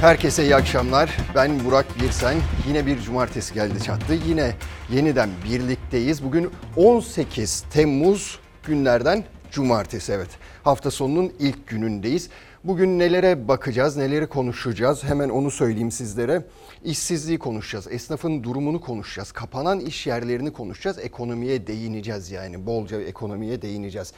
Herkese iyi akşamlar. Ben Burak Birsen. Yine bir cumartesi geldi çattı. Yine yeniden birlikteyiz. Bugün 18 Temmuz günlerden cumartesi evet. Hafta sonunun ilk günündeyiz. Bugün nelere bakacağız, neleri konuşacağız? Hemen onu söyleyeyim sizlere. İşsizliği konuşacağız, esnafın durumunu konuşacağız, kapanan iş yerlerini konuşacağız, ekonomiye değineceğiz yani bolca ekonomiye değineceğiz.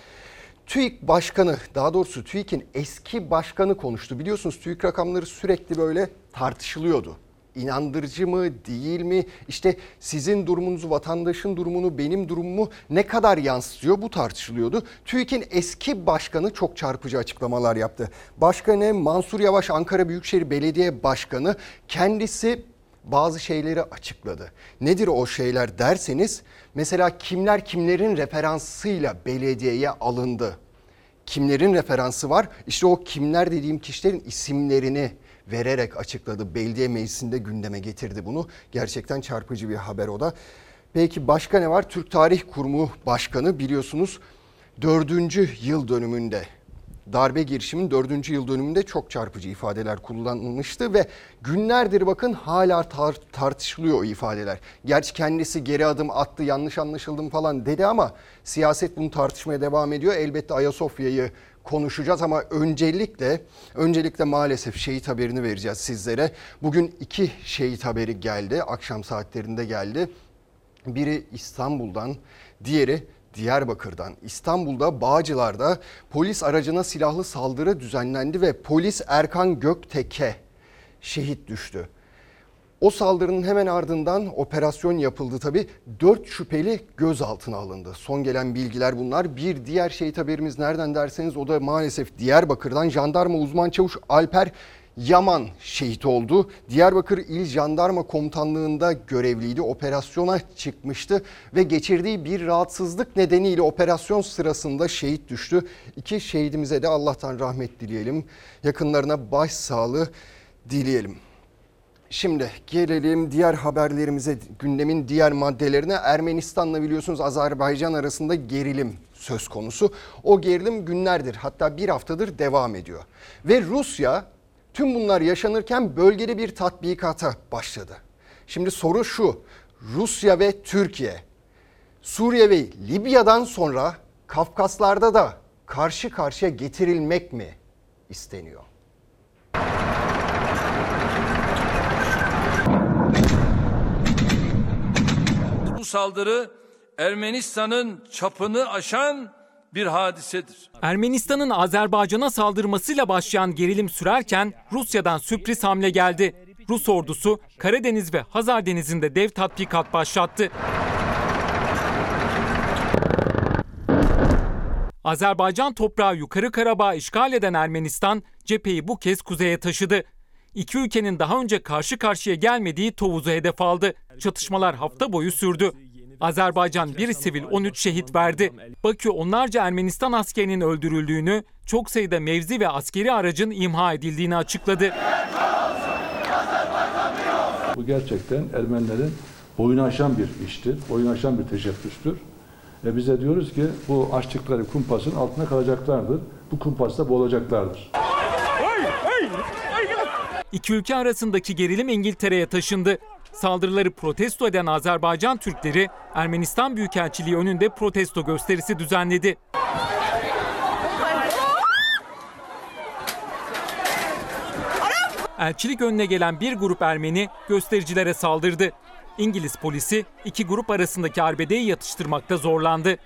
TÜİK Başkanı, daha doğrusu TÜİK'in eski başkanı konuştu. Biliyorsunuz TÜİK rakamları sürekli böyle tartışılıyordu. İnandırıcı mı, değil mi? İşte sizin durumunuzu, vatandaşın durumunu, benim durumumu ne kadar yansıtıyor bu tartışılıyordu. TÜİK'in eski başkanı çok çarpıcı açıklamalar yaptı. Başkanı Mansur Yavaş Ankara Büyükşehir Belediye Başkanı kendisi bazı şeyleri açıkladı. Nedir o şeyler derseniz mesela kimler kimlerin referansıyla belediyeye alındı? Kimlerin referansı var? İşte o kimler dediğim kişilerin isimlerini vererek açıkladı. Belediye meclisinde gündeme getirdi bunu. Gerçekten çarpıcı bir haber o da. Peki başka ne var? Türk Tarih Kurumu Başkanı biliyorsunuz dördüncü yıl dönümünde darbe girişimin dördüncü yıl dönümünde çok çarpıcı ifadeler kullanılmıştı ve günlerdir bakın hala tar- tartışılıyor o ifadeler. Gerçi kendisi geri adım attı yanlış anlaşıldım falan dedi ama siyaset bunu tartışmaya devam ediyor. Elbette Ayasofya'yı konuşacağız ama öncelikle öncelikle maalesef şehit haberini vereceğiz sizlere. Bugün iki şehit haberi geldi. Akşam saatlerinde geldi. Biri İstanbul'dan, diğeri Diyarbakır'dan İstanbul'da Bağcılar'da polis aracına silahlı saldırı düzenlendi ve polis Erkan Göktek'e şehit düştü. O saldırının hemen ardından operasyon yapıldı tabi. Dört şüpheli gözaltına alındı. Son gelen bilgiler bunlar. Bir diğer şehit haberimiz nereden derseniz o da maalesef Diyarbakır'dan jandarma uzman çavuş Alper Yaman şehit oldu. Diyarbakır İl Jandarma Komutanlığı'nda görevliydi. Operasyona çıkmıştı ve geçirdiği bir rahatsızlık nedeniyle operasyon sırasında şehit düştü. İki şehidimize de Allah'tan rahmet dileyelim. Yakınlarına başsağlığı dileyelim. Şimdi gelelim diğer haberlerimize, gündemin diğer maddelerine. Ermenistan'la biliyorsunuz Azerbaycan arasında gerilim söz konusu. O gerilim günlerdir hatta bir haftadır devam ediyor. Ve Rusya tüm bunlar yaşanırken bölgede bir tatbikata başladı. Şimdi soru şu, Rusya ve Türkiye, Suriye ve Libya'dan sonra Kafkaslar'da da karşı karşıya getirilmek mi isteniyor? Bu saldırı Ermenistan'ın çapını aşan bir hadisedir. Ermenistan'ın Azerbaycan'a saldırmasıyla başlayan gerilim sürerken Rusya'dan sürpriz hamle geldi. Rus ordusu Karadeniz ve Hazar Denizi'nde dev tatbikat başlattı. Azerbaycan toprağı Yukarı Karabağ işgal eden Ermenistan cepheyi bu kez kuzeye taşıdı. İki ülkenin daha önce karşı karşıya gelmediği Tovuz'u hedef aldı. Çatışmalar hafta boyu sürdü. Azerbaycan bir sivil 13 şehit verdi. Bakü onlarca Ermenistan askerinin öldürüldüğünü, çok sayıda mevzi ve askeri aracın imha edildiğini açıkladı. Bu gerçekten Ermenilerin boyunu aşan bir iştir, boyunu aşan bir teşebbüstür. Ve bize diyoruz ki bu açtıkları kumpasın altına kalacaklardır. Bu kumpasta boğulacaklardır. İki ülke arasındaki gerilim İngiltere'ye taşındı. Saldırıları protesto eden Azerbaycan Türkleri Ermenistan Büyükelçiliği önünde protesto gösterisi düzenledi. Elçilik önüne gelen bir grup Ermeni göstericilere saldırdı. İngiliz polisi iki grup arasındaki arbedeyi yatıştırmakta zorlandı.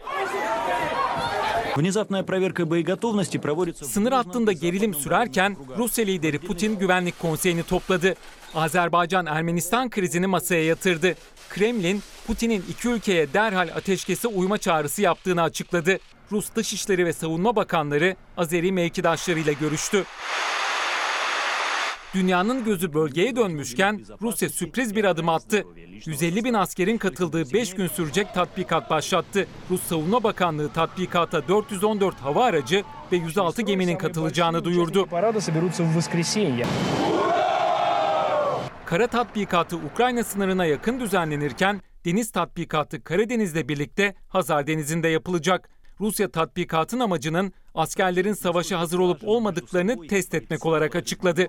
Sınır hattında gerilim sürerken Rusya lideri Putin güvenlik konseyini topladı. Azerbaycan-Ermenistan krizini masaya yatırdı. Kremlin, Putin'in iki ülkeye derhal ateşkese uyma çağrısı yaptığını açıkladı. Rus Dışişleri ve Savunma Bakanları Azeri mevkidaşlarıyla görüştü. Dünyanın gözü bölgeye dönmüşken Rusya sürpriz bir adım attı. 150 bin askerin katıldığı 5 gün sürecek tatbikat başlattı. Rus Savunma Bakanlığı tatbikata 414 hava aracı ve 106 geminin katılacağını duyurdu. Kara tatbikatı Ukrayna sınırına yakın düzenlenirken deniz tatbikatı Karadeniz'le birlikte Hazar Denizi'nde yapılacak. Rusya tatbikatın amacının askerlerin savaşa hazır olup olmadıklarını test etmek olarak açıkladı.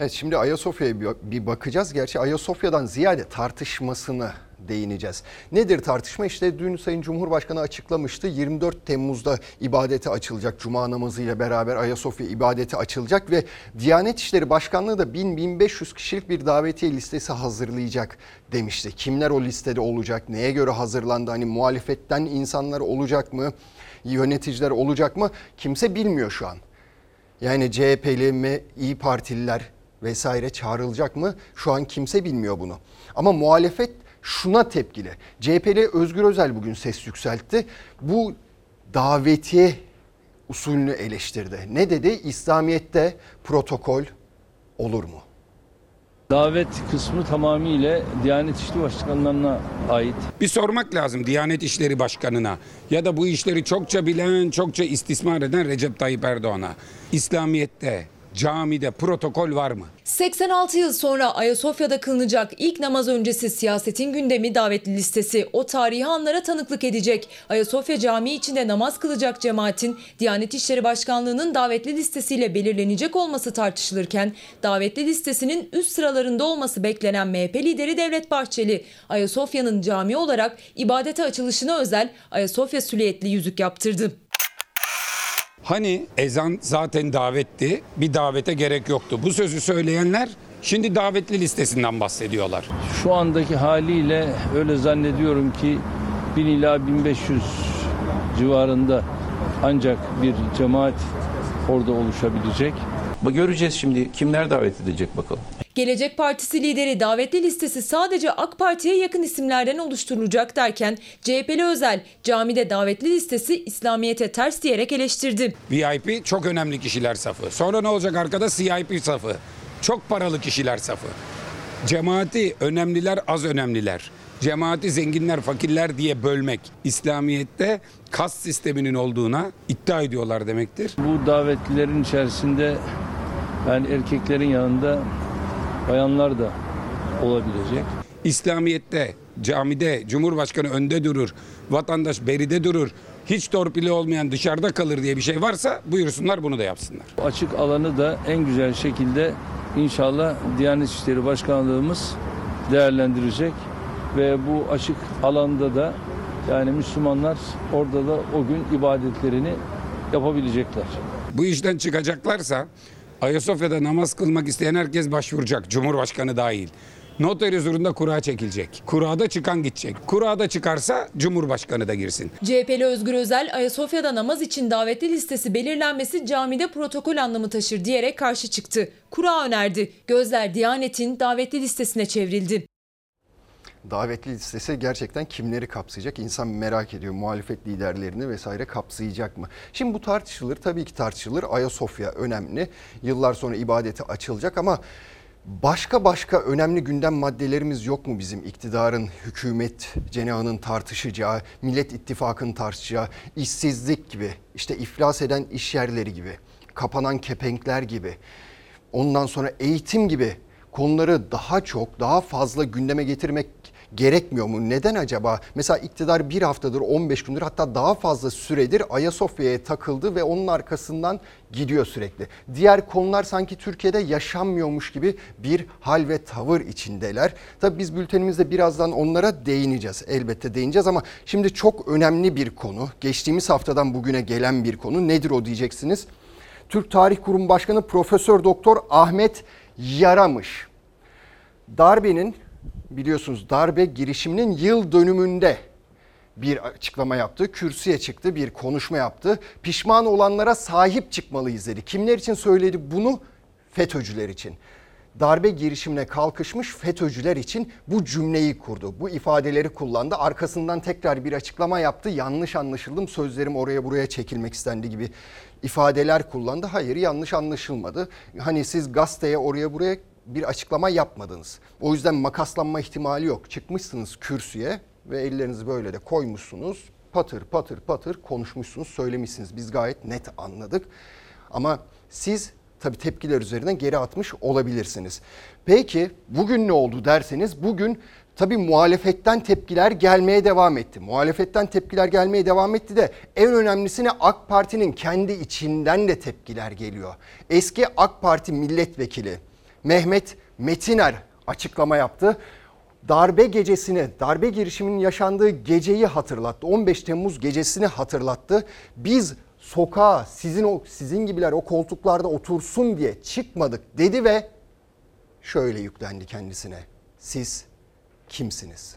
Evet şimdi Ayasofya'ya bir bakacağız. Gerçi Ayasofya'dan ziyade tartışmasını değineceğiz. Nedir tartışma? İşte dün Sayın Cumhurbaşkanı açıklamıştı. 24 Temmuz'da ibadete açılacak. Cuma namazıyla beraber Ayasofya ibadeti açılacak ve Diyanet İşleri Başkanlığı da 1000-1500 kişilik bir davetiye listesi hazırlayacak demişti. Kimler o listede olacak? Neye göre hazırlandı? Hani muhalefetten insanlar olacak mı? Yöneticiler olacak mı? Kimse bilmiyor şu an. Yani CHP'li, İyi Partililer, vesaire çağrılacak mı? Şu an kimse bilmiyor bunu. Ama muhalefet şuna tepkili. CHP'li Özgür Özel bugün ses yükseltti. Bu davetiye usulünü eleştirdi. Ne dedi? İslamiyet'te protokol olur mu? Davet kısmı tamamıyla Diyanet İşleri Başkanlarına ait. Bir sormak lazım Diyanet İşleri Başkanı'na ya da bu işleri çokça bilen, çokça istismar eden Recep Tayyip Erdoğan'a. İslamiyet'te, camide protokol var mı? 86 yıl sonra Ayasofya'da kılınacak ilk namaz öncesi siyasetin gündemi davetli listesi o tarihi anlara tanıklık edecek. Ayasofya Camii içinde namaz kılacak cemaatin Diyanet İşleri Başkanlığı'nın davetli listesiyle belirlenecek olması tartışılırken davetli listesinin üst sıralarında olması beklenen MHP lideri Devlet Bahçeli Ayasofya'nın cami olarak ibadete açılışına özel Ayasofya süliyetli yüzük yaptırdı. Hani ezan zaten davetti, bir davete gerek yoktu. Bu sözü söyleyenler şimdi davetli listesinden bahsediyorlar. Şu andaki haliyle öyle zannediyorum ki 1000 ila 1500 civarında ancak bir cemaat orada oluşabilecek. Göreceğiz şimdi kimler davet edecek bakalım. Gelecek Partisi lideri davetli listesi sadece AK Parti'ye yakın isimlerden oluşturulacak derken CHP'li Özel camide davetli listesi İslamiyet'e ters diyerek eleştirdi. VIP çok önemli kişiler safı. Sonra ne olacak arkada CIP safı. Çok paralı kişiler safı. Cemaati önemliler az önemliler. Cemaati zenginler fakirler diye bölmek İslamiyet'te kas sisteminin olduğuna iddia ediyorlar demektir. Bu davetlilerin içerisinde yani erkeklerin yanında bayanlar da olabilecek. İslamiyet'te, camide Cumhurbaşkanı önde durur, vatandaş beride durur, hiç torpili olmayan dışarıda kalır diye bir şey varsa buyursunlar bunu da yapsınlar. Açık alanı da en güzel şekilde inşallah Diyanet İşleri Başkanlığımız değerlendirecek ve bu açık alanda da yani Müslümanlar orada da o gün ibadetlerini yapabilecekler. Bu işten çıkacaklarsa Ayasofya'da namaz kılmak isteyen herkes başvuracak, Cumhurbaşkanı dahil. Noter huzurunda kura çekilecek. Kurada çıkan gidecek. Kurada çıkarsa Cumhurbaşkanı da girsin. CHP'li Özgür Özel Ayasofya'da namaz için davetli listesi belirlenmesi camide protokol anlamı taşır diyerek karşı çıktı. Kura önerdi. Gözler Diyanet'in davetli listesine çevrildi. Davetli listesi gerçekten kimleri kapsayacak? İnsan merak ediyor. Muhalefet liderlerini vesaire kapsayacak mı? Şimdi bu tartışılır. Tabii ki tartışılır. Ayasofya önemli. Yıllar sonra ibadete açılacak ama başka başka önemli gündem maddelerimiz yok mu bizim iktidarın, hükümet cenahının tartışacağı, Millet İttifakı'nın tartışacağı, işsizlik gibi, işte iflas eden iş yerleri gibi, kapanan kepenkler gibi, ondan sonra eğitim gibi konuları daha çok, daha fazla gündeme getirmek gerekmiyor mu? Neden acaba? Mesela iktidar bir haftadır, 15 gündür hatta daha fazla süredir Ayasofya'ya takıldı ve onun arkasından gidiyor sürekli. Diğer konular sanki Türkiye'de yaşanmıyormuş gibi bir hal ve tavır içindeler. Tabii biz bültenimizde birazdan onlara değineceğiz. Elbette değineceğiz ama şimdi çok önemli bir konu. Geçtiğimiz haftadan bugüne gelen bir konu. Nedir o diyeceksiniz? Türk Tarih Kurumu Başkanı Profesör Doktor Ahmet Yaramış. Darbenin biliyorsunuz darbe girişiminin yıl dönümünde bir açıklama yaptı. Kürsüye çıktı, bir konuşma yaptı. Pişman olanlara sahip çıkmalıyız dedi. Kimler için söyledi bunu? FETÖ'cüler için. Darbe girişimine kalkışmış FETÖ'cüler için bu cümleyi kurdu. Bu ifadeleri kullandı. Arkasından tekrar bir açıklama yaptı. Yanlış anlaşıldım. Sözlerim oraya buraya çekilmek istendi gibi ifadeler kullandı. Hayır yanlış anlaşılmadı. Hani siz gazeteye oraya buraya bir açıklama yapmadınız. O yüzden makaslanma ihtimali yok. Çıkmışsınız kürsüye ve ellerinizi böyle de koymuşsunuz. Patır patır patır konuşmuşsunuz, söylemişsiniz. Biz gayet net anladık. Ama siz tabii tepkiler üzerinden geri atmış olabilirsiniz. Peki bugün ne oldu derseniz bugün tabii muhalefetten tepkiler gelmeye devam etti. Muhalefetten tepkiler gelmeye devam etti de en önemlisine AK Parti'nin kendi içinden de tepkiler geliyor. Eski AK Parti milletvekili Mehmet Metiner açıklama yaptı darbe gecesini, darbe girişiminin yaşandığı geceyi hatırlattı. 15 Temmuz gecesini hatırlattı. Biz sokağa sizin o sizin gibiler o koltuklarda otursun diye çıkmadık dedi ve şöyle yüklendi kendisine. Siz kimsiniz?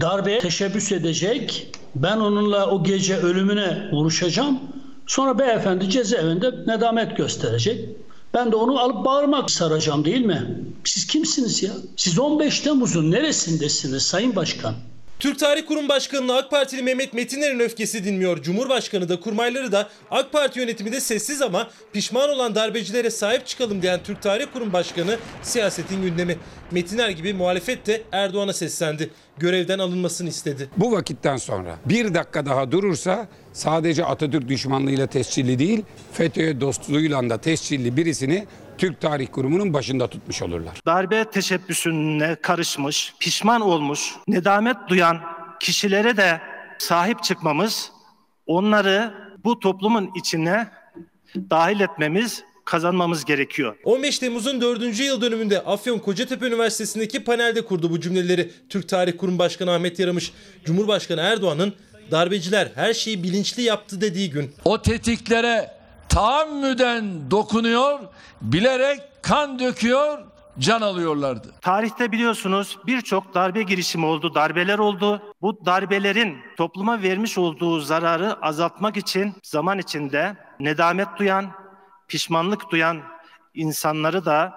Darbeye teşebbüs edecek. Ben onunla o gece ölümüne vuruşacağım. Sonra beyefendi cezaevinde nedamet gösterecek. Ben de onu alıp bağırmak saracağım değil mi? Siz kimsiniz ya? Siz 15 Temmuz'un neresindesiniz Sayın Başkan? Türk Tarih Kurum Başkanı'na AK Partili Mehmet Metiner'in öfkesi dinmiyor. Cumhurbaşkanı da kurmayları da AK Parti yönetimi de sessiz ama pişman olan darbecilere sahip çıkalım diyen Türk Tarih Kurum Başkanı siyasetin gündemi. Metiner gibi muhalefet de Erdoğan'a seslendi. Görevden alınmasını istedi. Bu vakitten sonra bir dakika daha durursa sadece Atatürk düşmanlığıyla tescilli değil, FETÖ dostluğuyla da tescilli birisini Türk Tarih Kurumu'nun başında tutmuş olurlar. darbe teşebbüsüne karışmış, pişman olmuş, nedamet duyan kişilere de sahip çıkmamız, onları bu toplumun içine dahil etmemiz, kazanmamız gerekiyor. 15 Temmuz'un 4. yıl dönümünde Afyon Kocatepe Üniversitesi'ndeki panelde kurdu bu cümleleri Türk Tarih Kurum Başkanı Ahmet Yaramış. Cumhurbaşkanı Erdoğan'ın darbeciler her şeyi bilinçli yaptı dediği gün. O tetiklere tahammüden dokunuyor, bilerek kan döküyor, can alıyorlardı. Tarihte biliyorsunuz birçok darbe girişimi oldu, darbeler oldu. Bu darbelerin topluma vermiş olduğu zararı azaltmak için zaman içinde nedamet duyan, pişmanlık duyan insanları da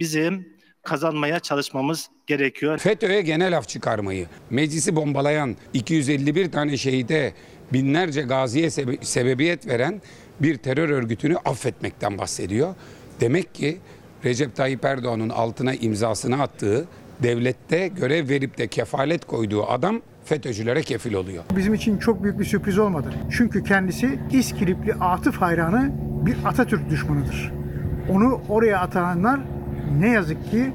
bizim kazanmaya çalışmamız gerekiyor. FETÖ'ye genel af çıkarmayı, meclisi bombalayan 251 tane şehide binlerce gaziye sebe- sebebiyet veren bir terör örgütünü affetmekten bahsediyor. Demek ki Recep Tayyip Erdoğan'ın altına imzasını attığı, devlette görev verip de kefalet koyduğu adam FETÖ'cülere kefil oluyor. Bizim için çok büyük bir sürpriz olmadı. Çünkü kendisi İskilipli Atıf hayranı bir Atatürk düşmanıdır. Onu oraya atanlar ne yazık ki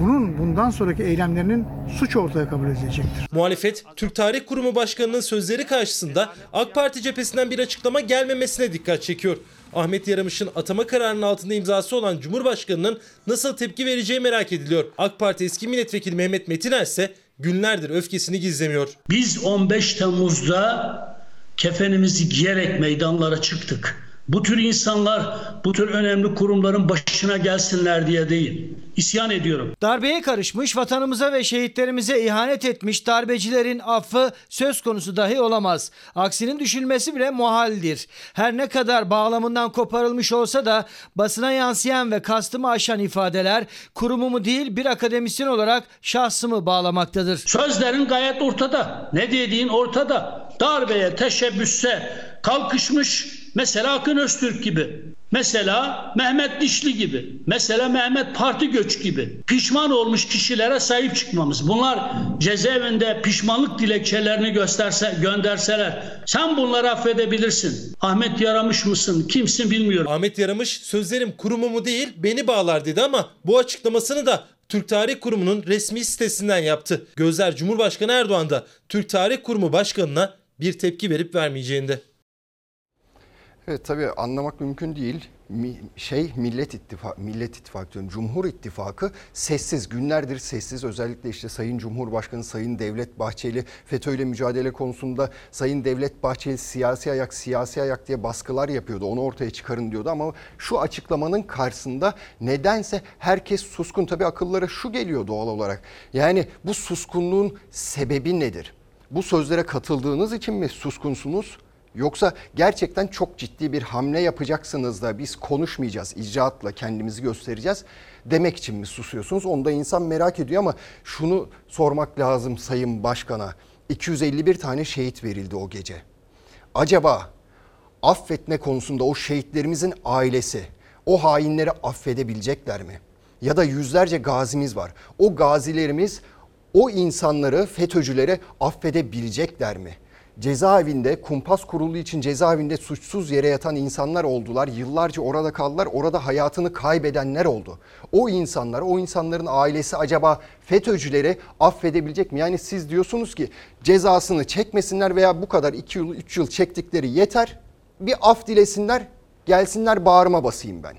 bunun bundan sonraki eylemlerinin suç ortaya kabul edilecektir. Muhalefet, Türk Tarih Kurumu Başkanı'nın sözleri karşısında AK Parti cephesinden bir açıklama gelmemesine dikkat çekiyor. Ahmet Yaramış'ın atama kararının altında imzası olan Cumhurbaşkanı'nın nasıl tepki vereceği merak ediliyor. AK Parti eski milletvekili Mehmet Metiner ise günlerdir öfkesini gizlemiyor. Biz 15 Temmuz'da kefenimizi giyerek meydanlara çıktık. Bu tür insanlar bu tür önemli kurumların başına gelsinler diye değil. İsyan ediyorum. Darbeye karışmış, vatanımıza ve şehitlerimize ihanet etmiş darbecilerin affı söz konusu dahi olamaz. Aksinin düşünülmesi bile muhaldir. Her ne kadar bağlamından koparılmış olsa da basına yansıyan ve kastımı aşan ifadeler kurumumu değil bir akademisyen olarak şahsımı bağlamaktadır. Sözlerin gayet ortada. Ne dediğin ortada. Darbeye, teşebbüsse kalkışmış mesela Akın Öztürk gibi. Mesela Mehmet Dişli gibi. Mesela Mehmet Parti Göç gibi. Pişman olmuş kişilere sahip çıkmamız. Bunlar cezaevinde pişmanlık dilekçelerini gösterse, gönderseler. Sen bunları affedebilirsin. Ahmet yaramış mısın? Kimsin bilmiyorum. Ahmet Yaramış sözlerim kurumumu değil beni bağlar dedi ama bu açıklamasını da Türk Tarih Kurumu'nun resmi sitesinden yaptı. Gözler Cumhurbaşkanı Erdoğan'da Türk Tarih Kurumu Başkanı'na bir tepki verip vermeyeceğinde. Evet tabii anlamak mümkün değil. Şey Millet İttifakı, Millet İttifakı diyorum, Cumhur İttifakı sessiz, günlerdir sessiz. Özellikle işte Sayın Cumhurbaşkanı, Sayın Devlet Bahçeli FETÖ ile mücadele konusunda Sayın Devlet Bahçeli siyasi ayak, siyasi ayak diye baskılar yapıyordu. Onu ortaya çıkarın diyordu ama şu açıklamanın karşısında nedense herkes suskun. Tabii akıllara şu geliyor doğal olarak. Yani bu suskunluğun sebebi nedir? Bu sözlere katıldığınız için mi suskunsunuz? Yoksa gerçekten çok ciddi bir hamle yapacaksınız da biz konuşmayacağız, icraatla kendimizi göstereceğiz demek için mi susuyorsunuz? Onu da insan merak ediyor ama şunu sormak lazım Sayın Başkan'a. 251 tane şehit verildi o gece. Acaba affetme konusunda o şehitlerimizin ailesi o hainleri affedebilecekler mi? Ya da yüzlerce gazimiz var. O gazilerimiz o insanları FETÖ'cülere affedebilecekler mi? cezaevinde kumpas kurulu için cezaevinde suçsuz yere yatan insanlar oldular. Yıllarca orada kaldılar. Orada hayatını kaybedenler oldu. O insanlar, o insanların ailesi acaba FETÖ'cüleri affedebilecek mi? Yani siz diyorsunuz ki cezasını çekmesinler veya bu kadar 2 yıl 3 yıl çektikleri yeter. Bir af dilesinler, gelsinler bağrıma basayım ben.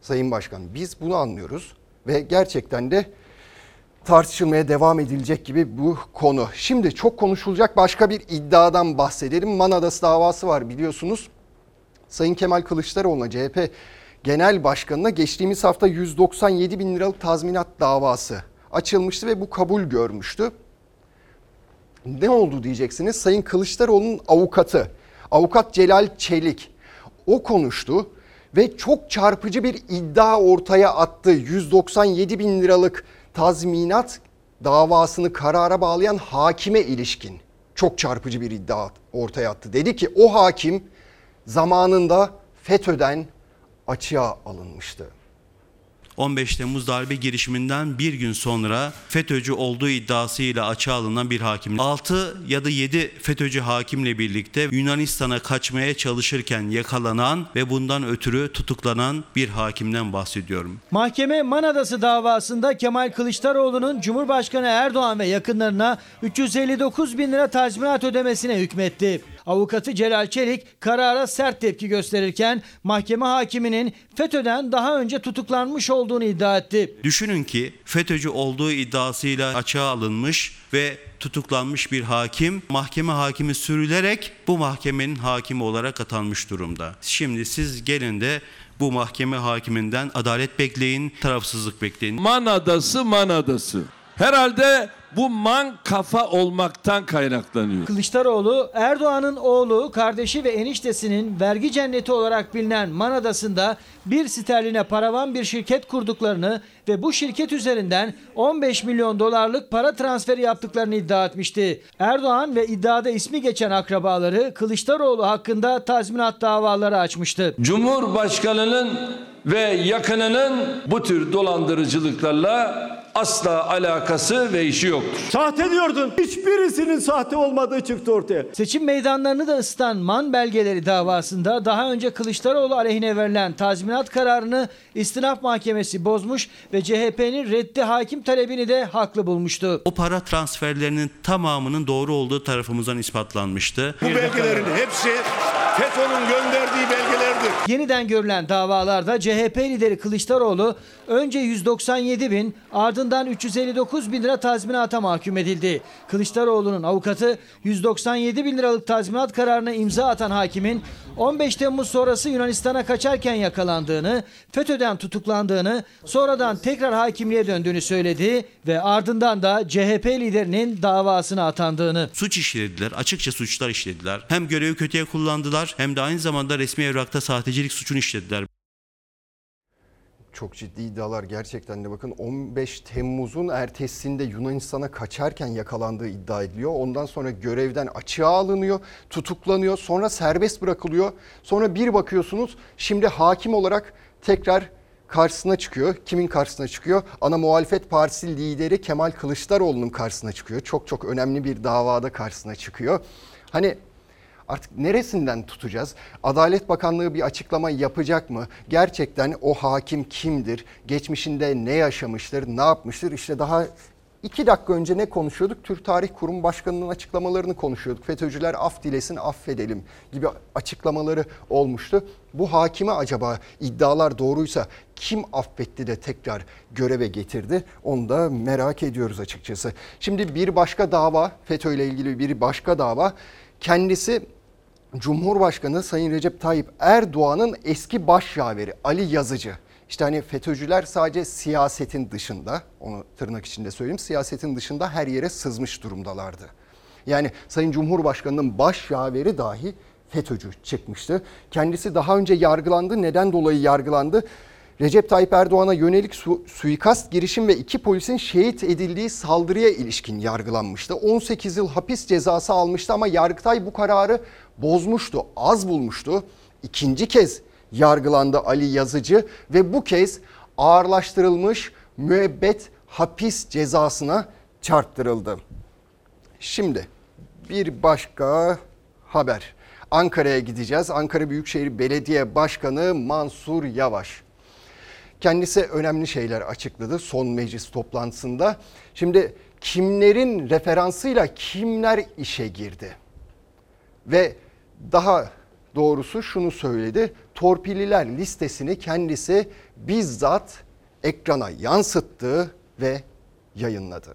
Sayın Başkan biz bunu anlıyoruz ve gerçekten de tartışılmaya devam edilecek gibi bu konu. Şimdi çok konuşulacak başka bir iddiadan bahsedelim. Manadası davası var biliyorsunuz. Sayın Kemal Kılıçdaroğlu'na CHP Genel Başkanı'na geçtiğimiz hafta 197 bin liralık tazminat davası açılmıştı ve bu kabul görmüştü. Ne oldu diyeceksiniz? Sayın Kılıçdaroğlu'nun avukatı, avukat Celal Çelik o konuştu ve çok çarpıcı bir iddia ortaya attı. 197 bin liralık tazminat davasını karara bağlayan hakime ilişkin çok çarpıcı bir iddia ortaya attı. Dedi ki o hakim zamanında FETÖ'den açığa alınmıştı. 15 Temmuz darbe girişiminden bir gün sonra FETÖ'cü olduğu iddiasıyla açığa alınan bir hakim. 6 ya da 7 FETÖ'cü hakimle birlikte Yunanistan'a kaçmaya çalışırken yakalanan ve bundan ötürü tutuklanan bir hakimden bahsediyorum. Mahkeme Manadası davasında Kemal Kılıçdaroğlu'nun Cumhurbaşkanı Erdoğan ve yakınlarına 359 bin lira tazminat ödemesine hükmetti. Avukatı Celal Çelik karara sert tepki gösterirken mahkeme hakiminin FETÖ'den daha önce tutuklanmış olduğunu iddia etti. Düşünün ki FETÖ'cü olduğu iddiasıyla açığa alınmış ve tutuklanmış bir hakim mahkeme hakimi sürülerek bu mahkemenin hakimi olarak atanmış durumda. Şimdi siz gelin de bu mahkeme hakiminden adalet bekleyin, tarafsızlık bekleyin. Man adası man adası. Herhalde bu man kafa olmaktan kaynaklanıyor. Kılıçdaroğlu, Erdoğan'ın oğlu, kardeşi ve eniştesinin vergi cenneti olarak bilinen Manadası'nda bir sterline paravan bir şirket kurduklarını ve bu şirket üzerinden 15 milyon dolarlık para transferi yaptıklarını iddia etmişti. Erdoğan ve iddiada ismi geçen akrabaları Kılıçdaroğlu hakkında tazminat davaları açmıştı. Cumhurbaşkanının ve yakınının bu tür dolandırıcılıklarla asla alakası ve işi yoktur. Sahte diyordun. Hiçbirisinin sahte olmadığı çıktı ortaya. Seçim meydanlarını da ısıtan Man belgeleri davasında daha önce Kılıçdaroğlu aleyhine verilen tazminat kararını istinaf mahkemesi bozmuş ve CHP'nin reddi hakim talebini de haklı bulmuştu. O para transferlerinin tamamının doğru olduğu tarafımızdan ispatlanmıştı. Bu belgelerin hepsi FETÖ'nün gönderdiği belgelerdir. Yeniden görülen davalarda CHP lideri Kılıçdaroğlu önce 197 bin ardından 359 bin lira tazminata mahkum edildi. Kılıçdaroğlu'nun avukatı 197 bin liralık tazminat kararına imza atan hakimin 15 Temmuz sonrası Yunanistan'a kaçarken yakalandığını, FETÖ'den tutuklandığını, sonradan tekrar hakimliğe döndüğünü söyledi ve ardından da CHP liderinin davasına atandığını. Suç işlediler, açıkça suçlar işlediler. Hem görevi kötüye kullandılar hem de aynı zamanda resmi evrakta sahtecilik suçunu işlediler. Çok ciddi iddialar gerçekten de bakın 15 Temmuz'un ertesinde Yunanistan'a kaçarken yakalandığı iddia ediliyor. Ondan sonra görevden açığa alınıyor, tutuklanıyor, sonra serbest bırakılıyor. Sonra bir bakıyorsunuz şimdi hakim olarak tekrar karşısına çıkıyor. Kimin karşısına çıkıyor? Ana muhalefet partisi lideri Kemal Kılıçdaroğlu'nun karşısına çıkıyor. Çok çok önemli bir davada karşısına çıkıyor. Hani Artık neresinden tutacağız? Adalet Bakanlığı bir açıklama yapacak mı? Gerçekten o hakim kimdir? Geçmişinde ne yaşamıştır? Ne yapmıştır? İşte daha iki dakika önce ne konuşuyorduk? Türk Tarih Kurum Başkanı'nın açıklamalarını konuşuyorduk. FETÖ'cüler af dilesin affedelim gibi açıklamaları olmuştu. Bu hakime acaba iddialar doğruysa kim affetti de tekrar göreve getirdi? Onu da merak ediyoruz açıkçası. Şimdi bir başka dava, FETÖ ile ilgili bir başka dava. Kendisi Cumhurbaşkanı Sayın Recep Tayyip Erdoğan'ın eski başyaveri Ali Yazıcı. İşte hani FETÖ'cüler sadece siyasetin dışında, onu tırnak içinde söyleyeyim, siyasetin dışında her yere sızmış durumdalardı. Yani Sayın Cumhurbaşkanı'nın başyaveri dahi FETÖ'cü çıkmıştı. Kendisi daha önce yargılandı. Neden dolayı yargılandı? Recep Tayyip Erdoğan'a yönelik su, suikast girişim ve iki polisin şehit edildiği saldırıya ilişkin yargılanmıştı. 18 yıl hapis cezası almıştı ama Yargıtay bu kararı bozmuştu, az bulmuştu. İkinci kez yargılandı Ali Yazıcı ve bu kez ağırlaştırılmış müebbet hapis cezasına çarptırıldı. Şimdi bir başka haber. Ankara'ya gideceğiz. Ankara Büyükşehir Belediye Başkanı Mansur Yavaş. Kendisi önemli şeyler açıkladı son meclis toplantısında. Şimdi kimlerin referansıyla kimler işe girdi? Ve daha doğrusu şunu söyledi. Torpilliler listesini kendisi bizzat ekrana yansıttı ve yayınladı.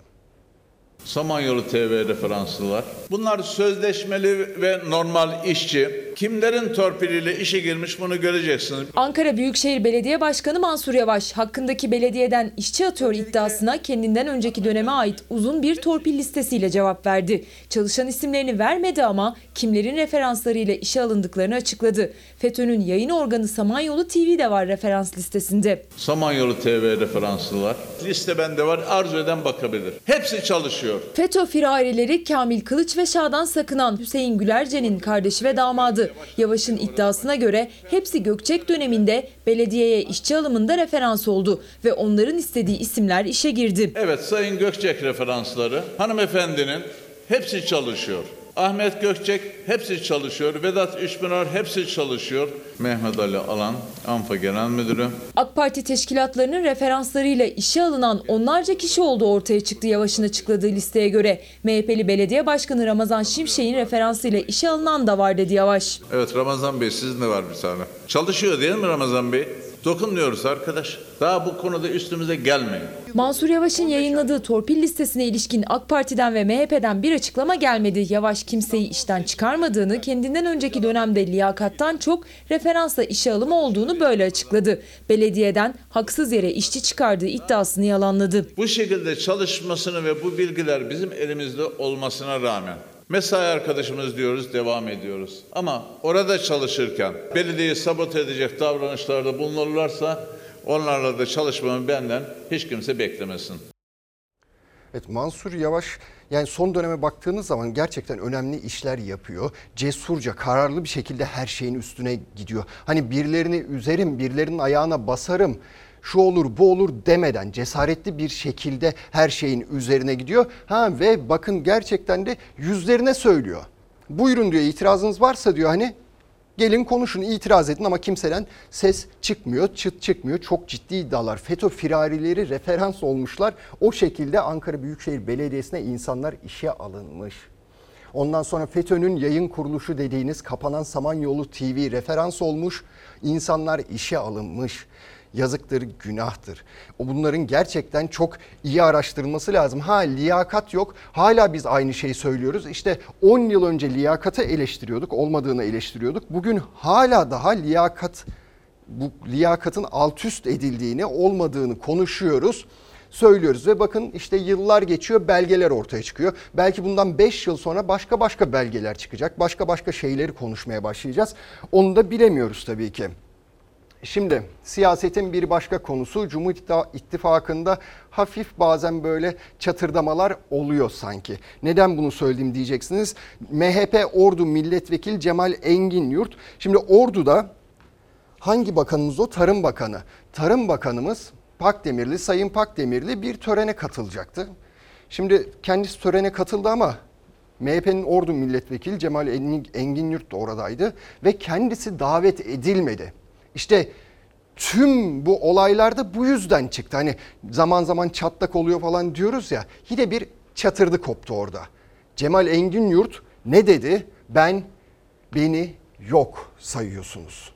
Samanyolu TV referanslılar. Bunlar sözleşmeli ve normal işçi. Kimlerin torpiliyle işe girmiş bunu göreceksiniz. Ankara Büyükşehir Belediye Başkanı Mansur Yavaş hakkındaki belediyeden işçi atıyor iddiasına kendinden önceki döneme ait uzun bir torpil listesiyle cevap verdi. Çalışan isimlerini vermedi ama kimlerin referanslarıyla işe alındıklarını açıkladı. FETÖ'nün yayın organı Samanyolu TV de var referans listesinde. Samanyolu TV referanslılar. Liste bende var. Arzu eden bakabilir. Hepsi çalışıyor. FETÖ firarileri Kamil Kılıç ve Şadan Sakınan Hüseyin Gülerce'nin kardeşi ve damadı. Yavaş'ın iddiasına göre hepsi Gökçek döneminde belediyeye işçi alımında referans oldu ve onların istediği isimler işe girdi. Evet Sayın Gökçek referansları. Hanımefendinin hepsi çalışıyor. Ahmet Gökçek hepsi çalışıyor. Vedat Üçpınar hepsi çalışıyor. Mehmet Ali Alan, ANFA Genel Müdürü. AK Parti teşkilatlarının referanslarıyla işe alınan onlarca kişi olduğu ortaya çıktı Yavaş'ın açıkladığı listeye göre. MHP'li belediye başkanı Ramazan Şimşek'in referansıyla işe alınan da var dedi Yavaş. Evet Ramazan Bey sizin de var bir tane. Çalışıyor değil mi Ramazan Bey? Dokunmuyoruz arkadaş. Daha bu konuda üstümüze gelmeyin. Mansur Yavaş'ın yayınladığı torpil listesine ilişkin AK Parti'den ve MHP'den bir açıklama gelmedi. Yavaş kimseyi işten çıkarmadığını, kendinden önceki dönemde liyakattan çok referansla işe alımı olduğunu böyle açıkladı. Belediyeden haksız yere işçi çıkardığı iddiasını yalanladı. Bu şekilde çalışmasını ve bu bilgiler bizim elimizde olmasına rağmen Mesai arkadaşımız diyoruz, devam ediyoruz. Ama orada çalışırken belediyeyi sabote edecek davranışlarda bulunurlarsa onlarla da çalışmamı benden hiç kimse beklemesin. Evet Mansur Yavaş yani son döneme baktığınız zaman gerçekten önemli işler yapıyor. Cesurca, kararlı bir şekilde her şeyin üstüne gidiyor. Hani birilerini üzerim, birilerinin ayağına basarım şu olur bu olur demeden cesaretli bir şekilde her şeyin üzerine gidiyor. Ha ve bakın gerçekten de yüzlerine söylüyor. Buyurun diyor itirazınız varsa diyor hani gelin konuşun itiraz edin ama kimseden ses çıkmıyor, çıt çıkmıyor. Çok ciddi iddialar. FETÖ firarileri referans olmuşlar. O şekilde Ankara Büyükşehir Belediyesi'ne insanlar işe alınmış. Ondan sonra FETÖ'nün yayın kuruluşu dediğiniz kapanan Samanyolu TV referans olmuş. İnsanlar işe alınmış yazıktır, günahtır. O bunların gerçekten çok iyi araştırılması lazım. Ha liyakat yok. Hala biz aynı şeyi söylüyoruz. İşte 10 yıl önce liyakatı eleştiriyorduk, olmadığını eleştiriyorduk. Bugün hala daha liyakat bu liyakatın alt üst edildiğini, olmadığını konuşuyoruz söylüyoruz ve bakın işte yıllar geçiyor belgeler ortaya çıkıyor. Belki bundan 5 yıl sonra başka başka belgeler çıkacak. Başka başka şeyleri konuşmaya başlayacağız. Onu da bilemiyoruz tabii ki. Şimdi siyasetin bir başka konusu Cumhur İttifakı'nda hafif bazen böyle çatırdamalar oluyor sanki. Neden bunu söyledim diyeceksiniz. MHP Ordu Milletvekili Cemal Engin Yurt. Şimdi Ordu'da hangi bakanımız o? Tarım Bakanı. Tarım Bakanımız Pakdemirli, Sayın Pakdemirli bir törene katılacaktı. Şimdi kendisi törene katıldı ama MHP'nin Ordu Milletvekili Cemal Engin Yurt da oradaydı ve kendisi davet edilmedi. İşte tüm bu olaylarda bu yüzden çıktı. Hani zaman zaman çatlak oluyor falan diyoruz ya. Yine bir çatırdı koptu orada. Cemal Engin Yurt ne dedi? Ben beni yok sayıyorsunuz.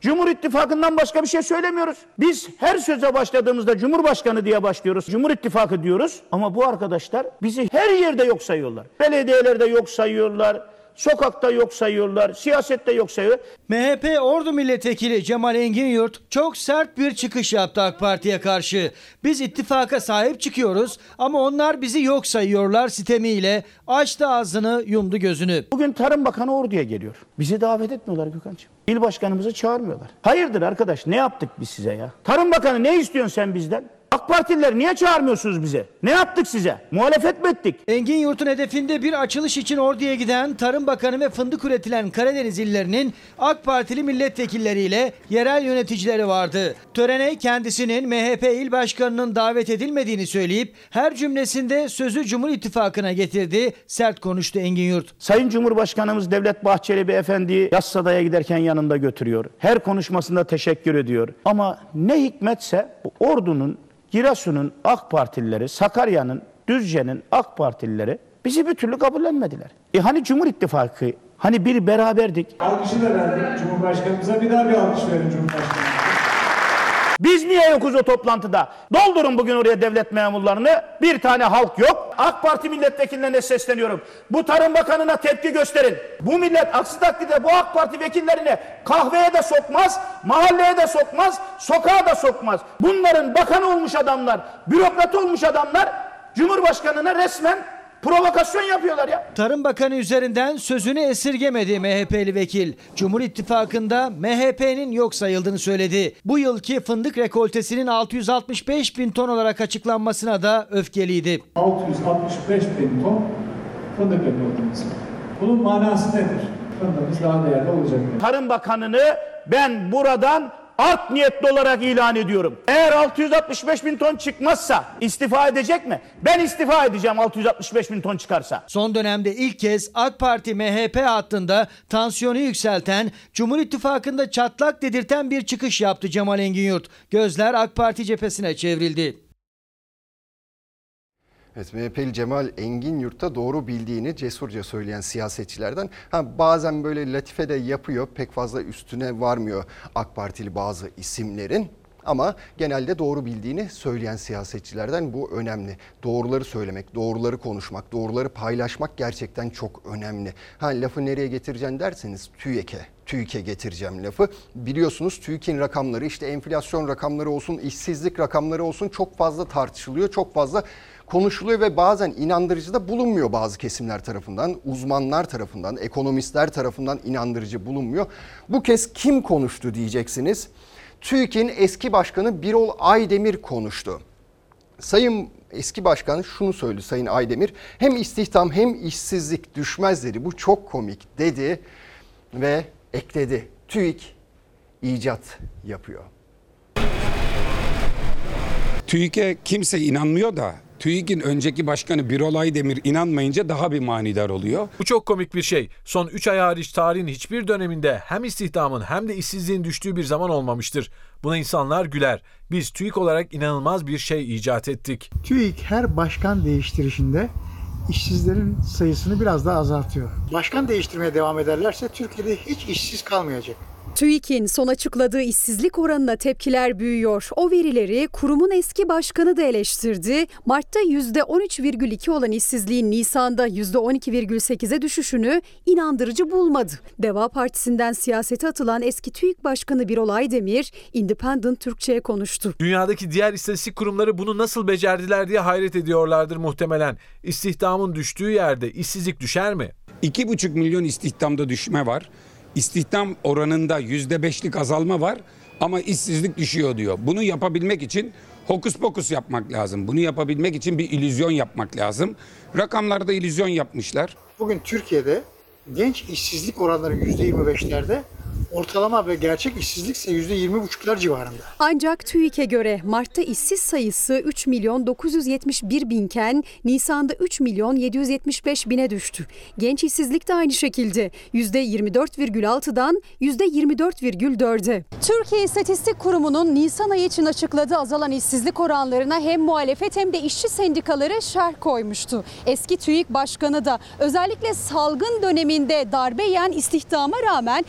Cumhur İttifakı'ndan başka bir şey söylemiyoruz. Biz her söze başladığımızda Cumhurbaşkanı diye başlıyoruz. Cumhur İttifakı diyoruz. Ama bu arkadaşlar bizi her yerde yok sayıyorlar. Belediyelerde yok sayıyorlar Sokakta yok sayıyorlar, siyasette yok sayıyor. MHP Ordu Milletvekili Cemal Engin Yurt çok sert bir çıkış yaptı AK Parti'ye karşı. Biz ittifaka sahip çıkıyoruz ama onlar bizi yok sayıyorlar sitemiyle açtı ağzını yumdu gözünü. Bugün Tarım Bakanı Ordu'ya geliyor. Bizi davet etmiyorlar Gökhan'cığım. İl başkanımızı çağırmıyorlar. Hayırdır arkadaş ne yaptık biz size ya? Tarım Bakanı ne istiyorsun sen bizden? AK Partililer niye çağırmıyorsunuz bize? Ne yaptık size? Muhalefet mi ettik? Engin Yurt'un hedefinde bir açılış için orduya giden Tarım Bakanı ve fındık üretilen Karadeniz illerinin AK Partili milletvekilleriyle yerel yöneticileri vardı. Törene kendisinin MHP il başkanının davet edilmediğini söyleyip her cümlesinde sözü Cumhur İttifakı'na getirdi. Sert konuştu Engin Yurt. Sayın Cumhurbaşkanımız Devlet Bahçeli Beyefendi'yi Yassıada'ya giderken yanında götürüyor. Her konuşmasında teşekkür ediyor. Ama ne hikmetse ordunun, Giresun'un AK Partilileri, Sakarya'nın, Düzce'nin AK Partilileri bizi bir türlü kabullenmediler. E hani Cumhur İttifakı, hani bir beraberdik. Alkışı da verdik Cumhurbaşkanımıza. Bir daha bir alkış verin Cumhurbaşkanımıza. Biz niye yokuz o toplantıda? Doldurun bugün oraya devlet memurlarını. Bir tane halk yok. AK Parti milletvekillerine sesleniyorum. Bu Tarım Bakanı'na tepki gösterin. Bu millet aksi takdirde bu AK Parti vekillerini kahveye de sokmaz, mahalleye de sokmaz, sokağa da sokmaz. Bunların bakan olmuş adamlar, bürokrat olmuş adamlar Cumhurbaşkanı'na resmen provokasyon yapıyorlar ya. Tarım Bakanı üzerinden sözünü esirgemedi MHP'li vekil. Cumhur İttifakı'nda MHP'nin yok sayıldığını söyledi. Bu yılki fındık rekoltesinin 665 bin ton olarak açıklanmasına da öfkeliydi. 665 bin ton fındık rekoltemiz var. Bunun manası nedir? Fındığımız daha değerli olacak. Tarım Bakanı'nı ben buradan art niyetli olarak ilan ediyorum. Eğer 665 bin ton çıkmazsa istifa edecek mi? Ben istifa edeceğim 665 bin ton çıkarsa. Son dönemde ilk kez AK Parti MHP hattında tansiyonu yükselten, Cumhur İttifakı'nda çatlak dedirten bir çıkış yaptı Cemal Engin Yurt. Gözler AK Parti cephesine çevrildi. Evet MHP'li Cemal Engin Yurt'ta doğru bildiğini cesurca söyleyen siyasetçilerden ha, bazen böyle latife de yapıyor pek fazla üstüne varmıyor AK Partili bazı isimlerin ama genelde doğru bildiğini söyleyen siyasetçilerden bu önemli. Doğruları söylemek, doğruları konuşmak, doğruları paylaşmak gerçekten çok önemli. Ha lafı nereye getireceksin derseniz TÜİK'e, TÜİK'e getireceğim lafı. Biliyorsunuz TÜİK'in rakamları işte enflasyon rakamları olsun, işsizlik rakamları olsun çok fazla tartışılıyor, çok fazla konuşuluyor ve bazen inandırıcı da bulunmuyor bazı kesimler tarafından, uzmanlar tarafından, ekonomistler tarafından inandırıcı bulunmuyor. Bu kez kim konuştu diyeceksiniz. TÜİK'in eski başkanı Birol Aydemir konuştu. Sayın eski başkan şunu söyledi Sayın Aydemir. Hem istihdam hem işsizlik düşmez dedi. Bu çok komik dedi ve ekledi. TÜİK icat yapıyor. TÜİK'e kimse inanmıyor da TÜİK'in önceki başkanı Birol Aydemir inanmayınca daha bir manidar oluyor. Bu çok komik bir şey. Son 3 ay hariç tarihin hiçbir döneminde hem istihdamın hem de işsizliğin düştüğü bir zaman olmamıştır. Buna insanlar güler. Biz TÜİK olarak inanılmaz bir şey icat ettik. TÜİK her başkan değiştirişinde işsizlerin sayısını biraz daha azaltıyor. Başkan değiştirmeye devam ederlerse Türkiye'de hiç işsiz kalmayacak. TÜİK'in son açıkladığı işsizlik oranına tepkiler büyüyor. O verileri kurumun eski başkanı da eleştirdi. Mart'ta %13,2 olan işsizliğin Nisan'da %12,8'e düşüşünü inandırıcı bulmadı. Deva Partisi'nden siyasete atılan eski TÜİK Başkanı Birol Aydemir, Independent Türkçe'ye konuştu. Dünyadaki diğer istatistik kurumları bunu nasıl becerdiler diye hayret ediyorlardır muhtemelen. İstihdamın düştüğü yerde işsizlik düşer mi? 2,5 milyon istihdamda düşme var. İstihdam oranında %5'lik azalma var ama işsizlik düşüyor diyor. Bunu yapabilmek için hokus pokus yapmak lazım. Bunu yapabilmek için bir illüzyon yapmak lazım. Rakamlarda illüzyon yapmışlar. Bugün Türkiye'de genç işsizlik oranları %25'lerde, ortalama ve gerçek işsizlik ise %20,5'lar civarında. Ancak TÜİK'e göre Mart'ta işsiz sayısı 3 milyon 971 binken Nisan'da 3 milyon 775 bine düştü. Genç işsizlik de aynı şekilde %24,6'dan %24,4'e. Türkiye İstatistik Kurumu'nun Nisan ayı için açıkladığı azalan işsizlik oranlarına hem muhalefet hem de işçi sendikaları şerh koymuştu. Eski TÜİK Başkanı da özellikle salgın döneminde darbe yiyen istihdama rağmen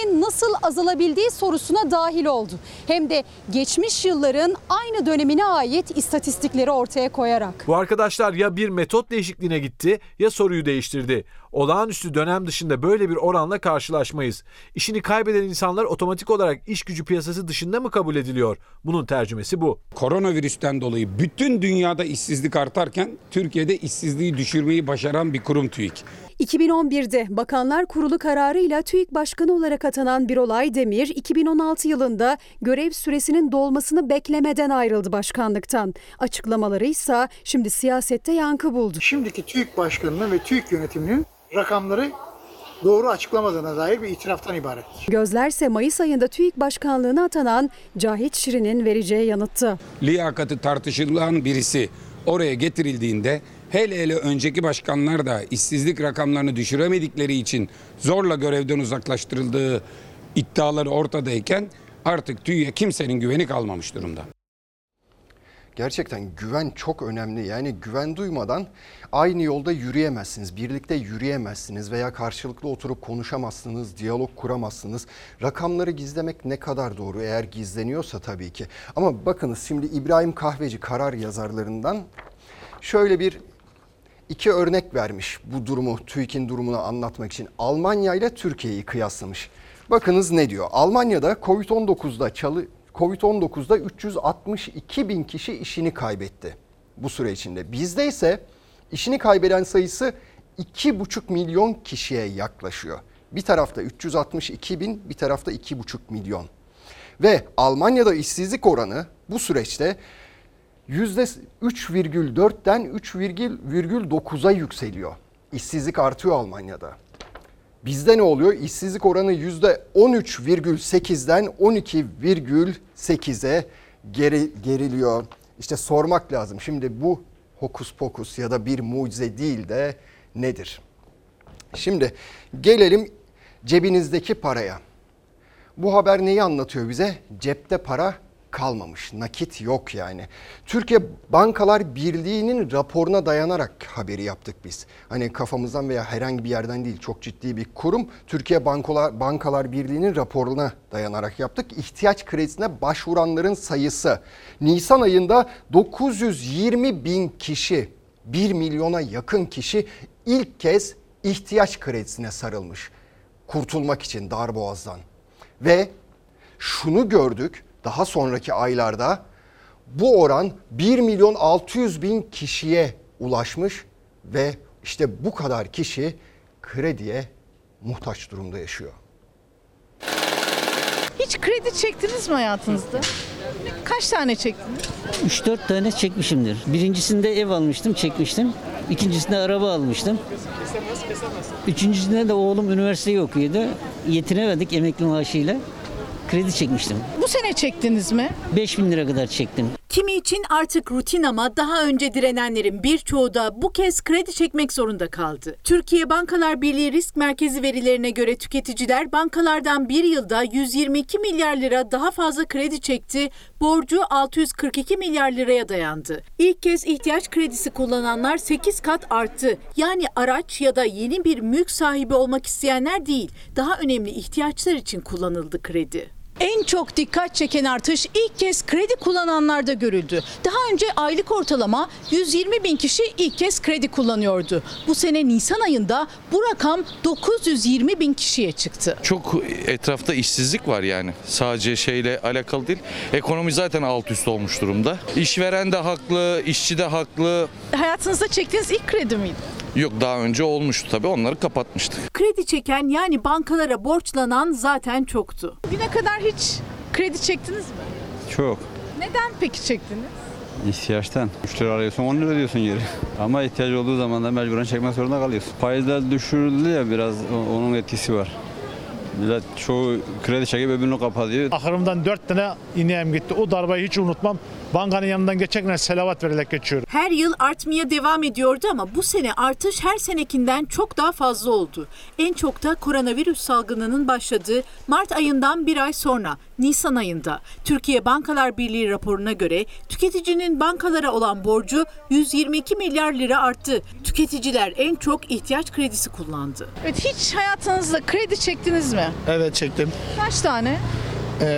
işsizliğin nasıl azalabildiği sorusuna dahil oldu. Hem de geçmiş yılların aynı dönemine ait istatistikleri ortaya koyarak. Bu arkadaşlar ya bir metot değişikliğine gitti ya soruyu değiştirdi. Olağanüstü dönem dışında böyle bir oranla karşılaşmayız. İşini kaybeden insanlar otomatik olarak iş gücü piyasası dışında mı kabul ediliyor? Bunun tercümesi bu. Koronavirüsten dolayı bütün dünyada işsizlik artarken Türkiye'de işsizliği düşürmeyi başaran bir kurum TÜİK. 2011'de Bakanlar Kurulu kararıyla TÜİK Başkanı olarak atanan Birolay Demir, 2016 yılında görev süresinin dolmasını beklemeden ayrıldı başkanlıktan. Açıklamaları ise şimdi siyasette yankı buldu. Şimdiki TÜİK Başkanı'nın ve TÜİK yönetiminin rakamları doğru açıklamadığına dair bir itiraftan ibarettir. Gözlerse Mayıs ayında TÜİK Başkanlığına atanan Cahit Şirin'in vereceği yanıttı. Liyakati tartışılan birisi oraya getirildiğinde hele hele önceki başkanlar da işsizlik rakamlarını düşüremedikleri için zorla görevden uzaklaştırıldığı iddiaları ortadayken artık TÜİK'e kimsenin güveni kalmamış durumda. Gerçekten güven çok önemli. Yani güven duymadan aynı yolda yürüyemezsiniz, birlikte yürüyemezsiniz veya karşılıklı oturup konuşamazsınız, diyalog kuramazsınız. Rakamları gizlemek ne kadar doğru eğer gizleniyorsa tabii ki. Ama bakınız şimdi İbrahim Kahveci karar yazarlarından şöyle bir iki örnek vermiş bu durumu, TÜİK'in durumunu anlatmak için. Almanya ile Türkiye'yi kıyaslamış. Bakınız ne diyor? Almanya'da Covid-19'da çalı Covid-19'da 362 bin kişi işini kaybetti bu süre içinde. Bizde ise işini kaybeden sayısı 2,5 milyon kişiye yaklaşıyor. Bir tarafta 362 bin, bir tarafta 2,5 milyon. Ve Almanya'da işsizlik oranı bu süreçte %3,4'ten 3,9'a yükseliyor. İşsizlik artıyor Almanya'da. Bizde ne oluyor? İşsizlik oranı %13,8'den 12,8'e geri, geriliyor. İşte sormak lazım. Şimdi bu hokus pokus ya da bir mucize değil de nedir? Şimdi gelelim cebinizdeki paraya. Bu haber neyi anlatıyor bize? Cepte para kalmamış. Nakit yok yani. Türkiye Bankalar Birliği'nin raporuna dayanarak haberi yaptık biz. Hani kafamızdan veya herhangi bir yerden değil çok ciddi bir kurum. Türkiye Bankalar, Bankalar Birliği'nin raporuna dayanarak yaptık. İhtiyaç kredisine başvuranların sayısı Nisan ayında 920 bin kişi 1 milyona yakın kişi ilk kez ihtiyaç kredisine sarılmış. Kurtulmak için darboğazdan. Ve şunu gördük daha sonraki aylarda bu oran 1 milyon 600 bin kişiye ulaşmış ve işte bu kadar kişi krediye muhtaç durumda yaşıyor. Hiç kredi çektiniz mi hayatınızda? Kaç tane çektiniz? 3-4 tane çekmişimdir. Birincisinde ev almıştım, çekmiştim. İkincisinde araba almıştım. Üçüncüsünde de oğlum üniversiteyi okuyordu. Yetinemedik emekli maaşıyla. Kredi çekmiştim. Bu sene çektiniz mi? 5000 lira kadar çektim. Kimi için artık rutin ama daha önce direnenlerin birçoğu da bu kez kredi çekmek zorunda kaldı. Türkiye Bankalar Birliği Risk Merkezi verilerine göre tüketiciler bankalardan bir yılda 122 milyar lira daha fazla kredi çekti, borcu 642 milyar liraya dayandı. İlk kez ihtiyaç kredisi kullananlar 8 kat arttı. Yani araç ya da yeni bir mülk sahibi olmak isteyenler değil, daha önemli ihtiyaçlar için kullanıldı kredi. En çok dikkat çeken artış ilk kez kredi kullananlarda görüldü. Daha önce aylık ortalama 120 bin kişi ilk kez kredi kullanıyordu. Bu sene Nisan ayında bu rakam 920 bin kişiye çıktı. Çok etrafta işsizlik var yani. Sadece şeyle alakalı değil. Ekonomi zaten alt üst olmuş durumda. İşveren de haklı, işçi de haklı. Hayatınızda çektiğiniz ilk kredi miydi? Yok daha önce olmuştu tabii onları kapatmıştık. Kredi çeken yani bankalara borçlanan zaten çoktu. Bugüne kadar hiç kredi çektiniz mi? Çok. Neden peki çektiniz? İhtiyaçtan. 3 lira alıyorsun 10 lira diyorsun geri. Ama ihtiyaç olduğu zaman da mecburen çekmek zorunda kalıyorsun. Faizler düşürüldü ya biraz onun etkisi var. Millet çoğu kredi çekip öbürünü kapatıyor. Ahırımdan 4 tane ineğim gitti. O darbayı hiç unutmam. Bankanın yanından geçerken selavat vererek geçiyorum. Her yıl artmaya devam ediyordu ama bu sene artış her senekinden çok daha fazla oldu. En çok da koronavirüs salgınının başladığı Mart ayından bir ay sonra Nisan ayında Türkiye Bankalar Birliği raporuna göre tüketicinin bankalara olan borcu 122 milyar lira arttı. Tüketiciler en çok ihtiyaç kredisi kullandı. Evet hiç hayatınızda kredi çektiniz mi? Evet çektim. Kaç tane?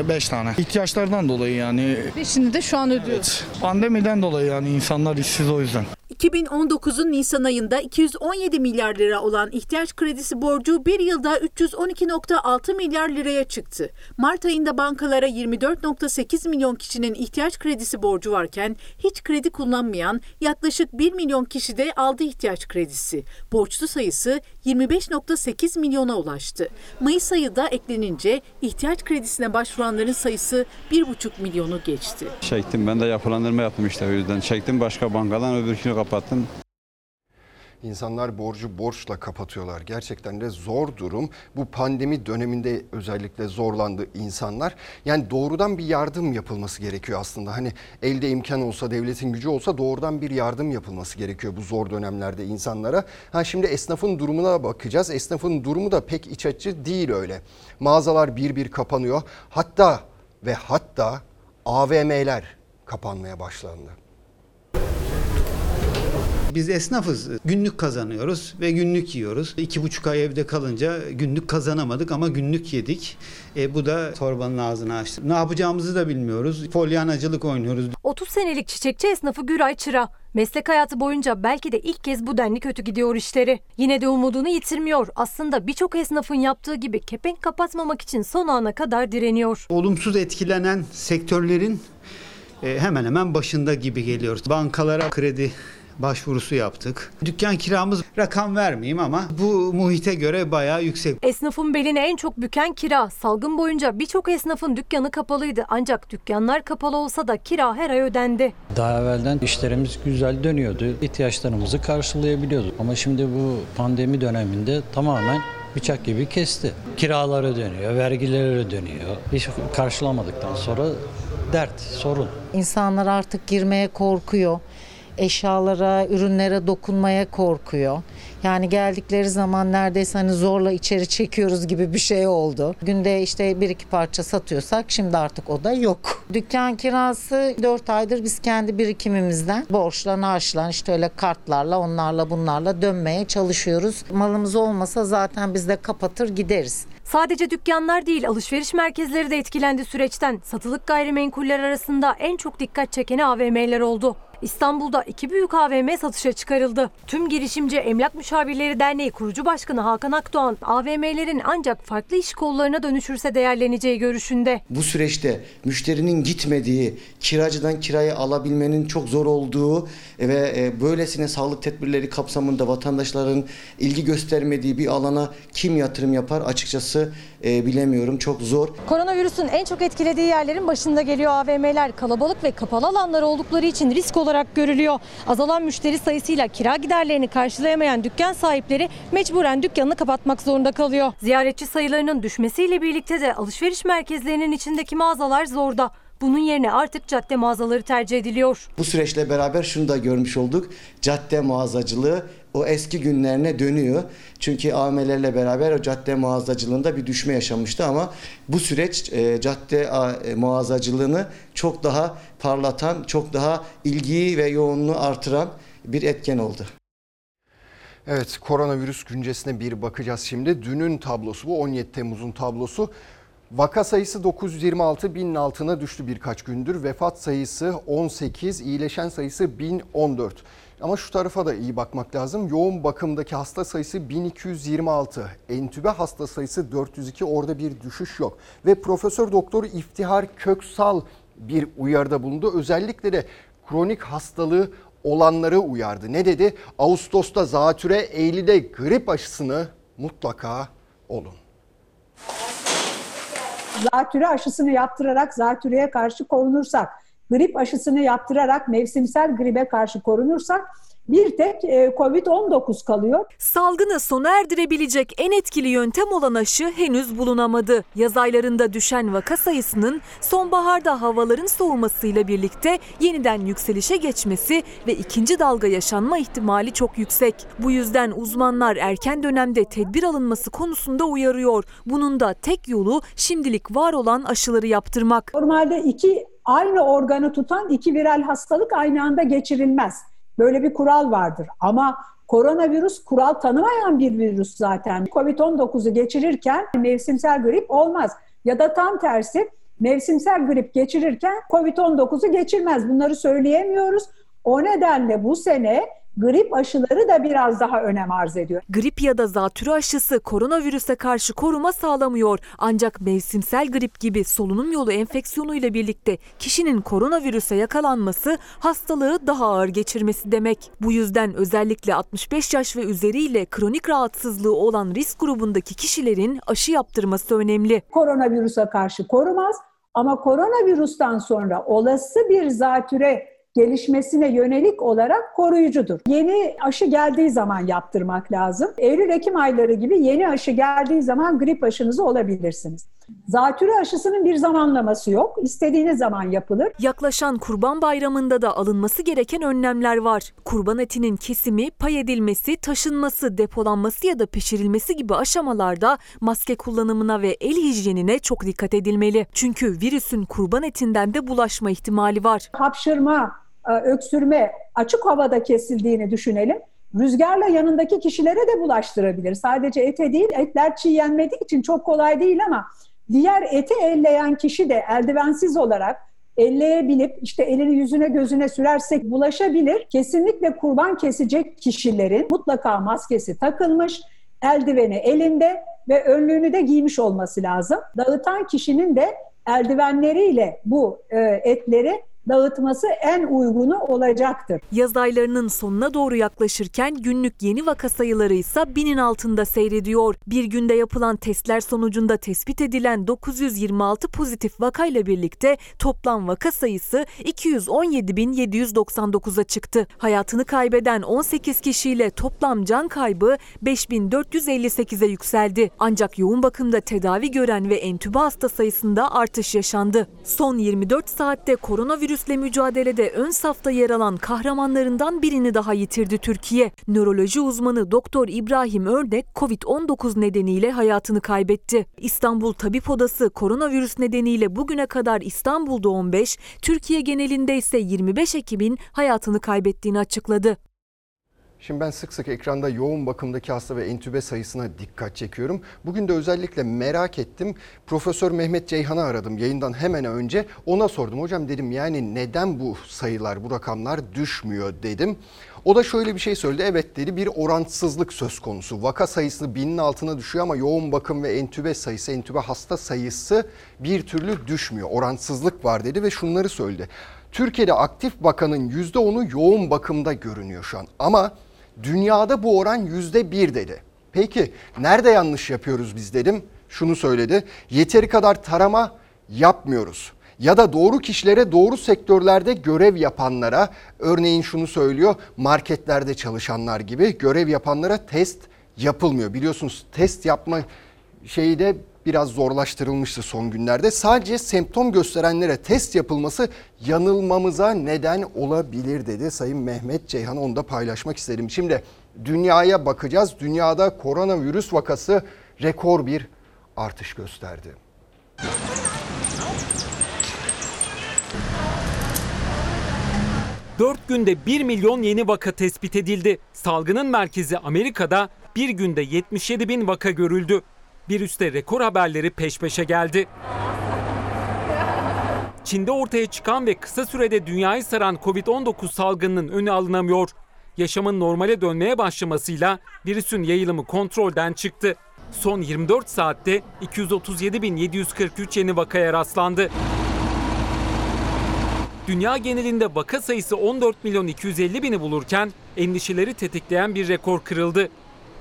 5 tane. İhtiyaçlardan dolayı yani. Beşini de şu an ödüyoruz. Pandemiden dolayı yani insanlar işsiz o yüzden. 2019'un Nisan ayında 217 milyar lira olan ihtiyaç kredisi borcu bir yılda 312.6 milyar liraya çıktı. Mart ayında bankalara 24.8 milyon kişinin ihtiyaç kredisi borcu varken hiç kredi kullanmayan yaklaşık 1 milyon kişi de aldı ihtiyaç kredisi. Borçlu sayısı 25.8 milyona ulaştı. Mayıs ayı da eklenince ihtiyaç kredisine başvuranların sayısı 1,5 milyonu geçti. Çektim ben de yapılandırma yaptım işte o yüzden. Çektim başka bankadan öbürkünü kapattım. İnsanlar borcu borçla kapatıyorlar. Gerçekten de zor durum. Bu pandemi döneminde özellikle zorlandı insanlar. Yani doğrudan bir yardım yapılması gerekiyor aslında. Hani elde imkan olsa, devletin gücü olsa doğrudan bir yardım yapılması gerekiyor bu zor dönemlerde insanlara. Ha şimdi esnafın durumuna bakacağız. Esnafın durumu da pek iç açıcı değil öyle. Mağazalar bir bir kapanıyor. Hatta ve hatta AVM'ler kapanmaya başlandı. Biz esnafız. Günlük kazanıyoruz ve günlük yiyoruz. İki buçuk ay evde kalınca günlük kazanamadık ama günlük yedik. E, bu da torbanın ağzını açtı. Ne yapacağımızı da bilmiyoruz. Polyanacılık oynuyoruz. 30 senelik çiçekçi esnafı Güray Çıra. Meslek hayatı boyunca belki de ilk kez bu denli kötü gidiyor işleri. Yine de umudunu yitirmiyor. Aslında birçok esnafın yaptığı gibi kepenk kapatmamak için son ana kadar direniyor. Olumsuz etkilenen sektörlerin e, hemen hemen başında gibi geliyor. Bankalara kredi başvurusu yaptık. Dükkan kiramız rakam vermeyeyim ama bu muhite göre bayağı yüksek. Esnafın belini en çok büken kira. Salgın boyunca birçok esnafın dükkanı kapalıydı. Ancak dükkanlar kapalı olsa da kira her ay ödendi. Daha evvelden işlerimiz güzel dönüyordu. ihtiyaçlarımızı karşılayabiliyorduk. Ama şimdi bu pandemi döneminde tamamen bıçak gibi kesti. Kiralar ödeniyor, vergiler ödeniyor. Hiç karşılamadıktan sonra dert, sorun. İnsanlar artık girmeye korkuyor. Eşyalara, ürünlere dokunmaya korkuyor. Yani geldikleri zaman neredeyse hani zorla içeri çekiyoruz gibi bir şey oldu. Günde işte bir iki parça satıyorsak şimdi artık o da yok. Dükkan kirası 4 aydır biz kendi birikimimizden borçla harçla işte öyle kartlarla onlarla bunlarla dönmeye çalışıyoruz. Malımız olmasa zaten biz de kapatır gideriz. Sadece dükkanlar değil alışveriş merkezleri de etkilendi süreçten. Satılık gayrimenkuller arasında en çok dikkat çekeni AVM'ler oldu. İstanbul'da iki büyük AVM satışa çıkarıldı. Tüm Girişimci Emlak Müşavirleri Derneği kurucu başkanı Hakan Akdoğan, AVM'lerin ancak farklı iş kollarına dönüşürse değerleneceği görüşünde. Bu süreçte müşterinin gitmediği, kiracıdan kirayı alabilmenin çok zor olduğu ve e, böylesine sağlık tedbirleri kapsamında vatandaşların ilgi göstermediği bir alana kim yatırım yapar açıkçası e, bilemiyorum. Çok zor. Koronavirüsün en çok etkilediği yerlerin başında geliyor AVM'ler. Kalabalık ve kapalı alanlar oldukları için risk olarak görülüyor. Azalan müşteri sayısıyla kira giderlerini karşılayamayan dükkan sahipleri mecburen dükkanını kapatmak zorunda kalıyor. Ziyaretçi sayılarının düşmesiyle birlikte de alışveriş merkezlerinin içindeki mağazalar zorda. Bunun yerine artık cadde mağazaları tercih ediliyor. Bu süreçle beraber şunu da görmüş olduk. Cadde mağazacılığı o eski günlerine dönüyor. Çünkü AVM'lerle beraber o cadde mağazacılığında bir düşme yaşamıştı ama bu süreç e, cadde e, mağazacılığını çok daha parlatan, çok daha ilgiyi ve yoğunluğu artıran bir etken oldu. Evet koronavirüs güncesine bir bakacağız şimdi. Dünün tablosu bu 17 Temmuz'un tablosu. Vaka sayısı 926 binin altına düştü birkaç gündür. Vefat sayısı 18, iyileşen sayısı 1014. Ama şu tarafa da iyi bakmak lazım. Yoğun bakımdaki hasta sayısı 1226. Entübe hasta sayısı 402. Orada bir düşüş yok. Ve Profesör Doktor İftihar Köksal bir uyarıda bulundu. Özellikle de kronik hastalığı olanları uyardı. Ne dedi? Ağustos'ta zatüre, Eylül'de grip aşısını mutlaka olun. Zatüre aşısını yaptırarak zatüreye karşı korunursak, grip aşısını yaptırarak mevsimsel gribe karşı korunursak bir tek e, Covid-19 kalıyor. Salgını sona erdirebilecek en etkili yöntem olan aşı henüz bulunamadı. Yaz aylarında düşen vaka sayısının sonbaharda havaların soğumasıyla birlikte yeniden yükselişe geçmesi ve ikinci dalga yaşanma ihtimali çok yüksek. Bu yüzden uzmanlar erken dönemde tedbir alınması konusunda uyarıyor. Bunun da tek yolu şimdilik var olan aşıları yaptırmak. Normalde iki aynı organı tutan iki viral hastalık aynı anda geçirilmez. Böyle bir kural vardır. Ama koronavirüs kural tanımayan bir virüs zaten. Covid-19'u geçirirken mevsimsel grip olmaz. Ya da tam tersi mevsimsel grip geçirirken Covid-19'u geçirmez. Bunları söyleyemiyoruz. O nedenle bu sene grip aşıları da biraz daha önem arz ediyor. Grip ya da zatürre aşısı koronavirüse karşı koruma sağlamıyor. Ancak mevsimsel grip gibi solunum yolu enfeksiyonu ile birlikte kişinin koronavirüse yakalanması hastalığı daha ağır geçirmesi demek. Bu yüzden özellikle 65 yaş ve üzeriyle kronik rahatsızlığı olan risk grubundaki kişilerin aşı yaptırması önemli. Koronavirüse karşı korumaz ama koronavirüsten sonra olası bir zatüre gelişmesine yönelik olarak koruyucudur. Yeni aşı geldiği zaman yaptırmak lazım. Eylül-Ekim ayları gibi yeni aşı geldiği zaman grip aşınızı olabilirsiniz. Zatürre aşısının bir zamanlaması yok. İstediğiniz zaman yapılır. Yaklaşan Kurban Bayramı'nda da alınması gereken önlemler var. Kurban etinin kesimi, pay edilmesi, taşınması, depolanması ya da pişirilmesi gibi aşamalarda maske kullanımına ve el hijyenine çok dikkat edilmeli. Çünkü virüsün kurban etinden de bulaşma ihtimali var. Hapşırma, öksürme açık havada kesildiğini düşünelim. Rüzgarla yanındaki kişilere de bulaştırabilir. Sadece ete değil, etler çiğ yenmediği için çok kolay değil ama diğer eti elleyen kişi de eldivensiz olarak elleyebilip işte elini yüzüne gözüne sürersek bulaşabilir. Kesinlikle kurban kesecek kişilerin mutlaka maskesi takılmış, eldiveni elinde ve önlüğünü de giymiş olması lazım. Dağıtan kişinin de eldivenleriyle bu e, etleri dağıtması en uygunu olacaktır. Yaz aylarının sonuna doğru yaklaşırken günlük yeni vaka sayıları ise binin altında seyrediyor. Bir günde yapılan testler sonucunda tespit edilen 926 pozitif vakayla birlikte toplam vaka sayısı 217.799'a çıktı. Hayatını kaybeden 18 kişiyle toplam can kaybı 5458'e yükseldi. Ancak yoğun bakımda tedavi gören ve entübe hasta sayısında artış yaşandı. Son 24 saatte koronavirüs virüsle mücadelede ön safta yer alan kahramanlarından birini daha yitirdi Türkiye. Nöroloji uzmanı Doktor İbrahim Örnek Covid-19 nedeniyle hayatını kaybetti. İstanbul Tabip Odası koronavirüs nedeniyle bugüne kadar İstanbul'da 15, Türkiye genelinde ise 25 Ekim'in hayatını kaybettiğini açıkladı. Şimdi ben sık sık ekranda yoğun bakımdaki hasta ve entübe sayısına dikkat çekiyorum. Bugün de özellikle merak ettim. Profesör Mehmet Ceyhan'ı aradım yayından hemen önce. Ona sordum. Hocam dedim yani neden bu sayılar, bu rakamlar düşmüyor dedim. O da şöyle bir şey söyledi. Evet dedi bir orantısızlık söz konusu. Vaka sayısı binin altına düşüyor ama yoğun bakım ve entübe sayısı, entübe hasta sayısı bir türlü düşmüyor. Orantısızlık var dedi ve şunları söyledi. Türkiye'de aktif bakanın %10'u yoğun bakımda görünüyor şu an. Ama Dünyada bu oran yüzde bir dedi. Peki nerede yanlış yapıyoruz biz dedim. Şunu söyledi. Yeteri kadar tarama yapmıyoruz. Ya da doğru kişilere doğru sektörlerde görev yapanlara örneğin şunu söylüyor marketlerde çalışanlar gibi görev yapanlara test yapılmıyor. Biliyorsunuz test yapma şeyi de biraz zorlaştırılmıştı son günlerde. Sadece semptom gösterenlere test yapılması yanılmamıza neden olabilir dedi Sayın Mehmet Ceyhan. Onu da paylaşmak istedim. Şimdi dünyaya bakacağız. Dünyada koronavirüs vakası rekor bir artış gösterdi. Dört günde 1 milyon yeni vaka tespit edildi. Salgının merkezi Amerika'da bir günde 77 bin vaka görüldü. Virüste rekor haberleri peş peşe geldi. Çin'de ortaya çıkan ve kısa sürede dünyayı saran Covid-19 salgınının önü alınamıyor. Yaşamın normale dönmeye başlamasıyla virüsün yayılımı kontrolden çıktı. Son 24 saatte 237.743 yeni vakaya rastlandı. Dünya genelinde vaka sayısı 14 milyon 250 bini bulurken endişeleri tetikleyen bir rekor kırıldı.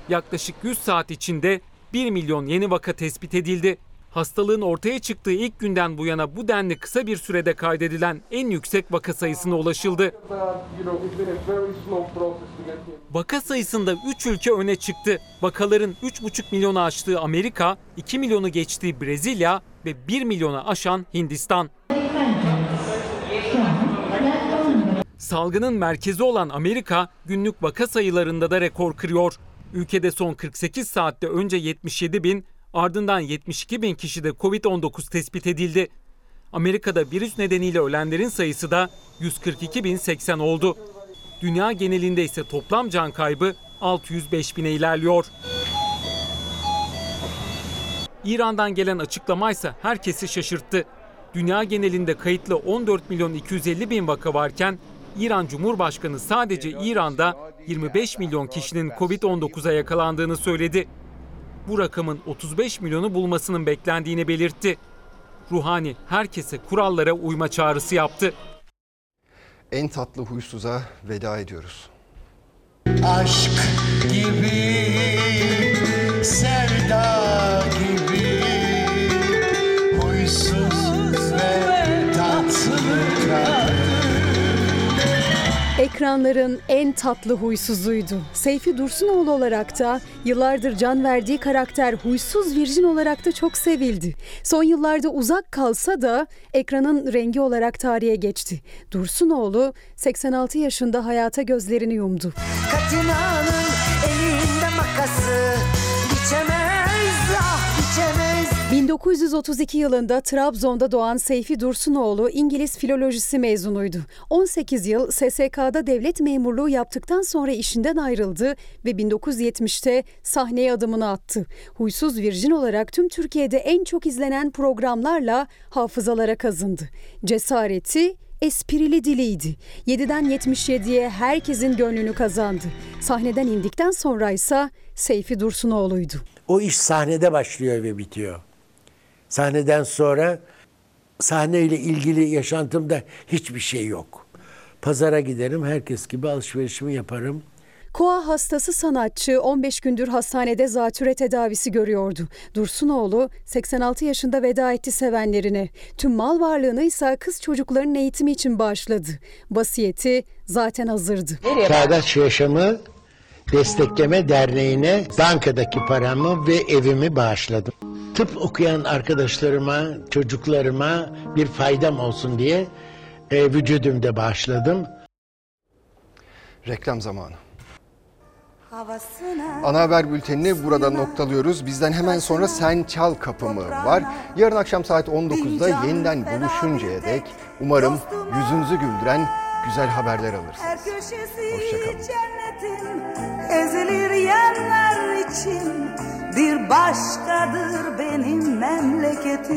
Yaklaşık 100 saat içinde 1 milyon yeni vaka tespit edildi. Hastalığın ortaya çıktığı ilk günden bu yana bu denli kısa bir sürede kaydedilen en yüksek vaka sayısına ulaşıldı. Vaka sayısında 3 ülke öne çıktı. Vakaların 3,5 milyonu aştığı Amerika, 2 milyonu geçtiği Brezilya ve 1 milyonu aşan Hindistan. Salgının merkezi olan Amerika günlük vaka sayılarında da rekor kırıyor. Ülkede son 48 saatte önce 77 bin ardından 72 bin kişide Covid-19 tespit edildi. Amerika'da virüs nedeniyle ölenlerin sayısı da 142.080 oldu. Dünya genelinde ise toplam can kaybı 605 bine ilerliyor. İran'dan gelen açıklama ise herkesi şaşırttı. Dünya genelinde kayıtlı 14 milyon 250 bin vaka varken İran Cumhurbaşkanı sadece İran'da 25 milyon kişinin Covid-19'a yakalandığını söyledi. Bu rakamın 35 milyonu bulmasının beklendiğini belirtti. Ruhani herkese kurallara uyma çağrısı yaptı. En tatlı huysuza veda ediyoruz. Aşk gibi, Ekranların en tatlı huysuzuydu. Seyfi Dursunoğlu olarak da yıllardır can verdiği karakter huysuz virjin olarak da çok sevildi. Son yıllarda uzak kalsa da ekranın rengi olarak tarihe geçti. Dursunoğlu 86 yaşında hayata gözlerini yumdu. Katina'nın elinde makası, 1932 yılında Trabzon'da doğan Seyfi Dursunoğlu İngiliz filolojisi mezunuydu. 18 yıl SSK'da devlet memurluğu yaptıktan sonra işinden ayrıldı ve 1970'te sahneye adımını attı. Huysuz Virjin olarak tüm Türkiye'de en çok izlenen programlarla hafızalara kazındı. Cesareti, esprili diliydi. 7'den 77'ye herkesin gönlünü kazandı. Sahneden indikten sonra ise Seyfi Dursunoğlu'ydu. O iş sahnede başlıyor ve bitiyor. Sahneden sonra sahneyle ilgili yaşantımda hiçbir şey yok. Pazara giderim, herkes gibi alışverişimi yaparım. Koa hastası sanatçı 15 gündür hastanede zatüre tedavisi görüyordu. Dursunoğlu 86 yaşında veda etti sevenlerine. Tüm mal varlığını ise kız çocuklarının eğitimi için bağışladı. Basiyeti zaten hazırdı. Çağdaş Yaşamı Destekleme Derneği'ne bankadaki paramı ve evimi bağışladım. Tıp okuyan arkadaşlarıma, çocuklarıma bir faydam olsun diye e, vücudumda bağışladım. Reklam zamanı. Ana haber bültenini burada noktalıyoruz. Bizden hemen sonra Sen Çal Kapımı var. Yarın akşam saat 19'da yeniden buluşuncaya dek umarım yüzünüzü güldüren güzel haberler alırsınız. Hoşçakalın. Ezilir yerler için bir başkadır benim memleketim.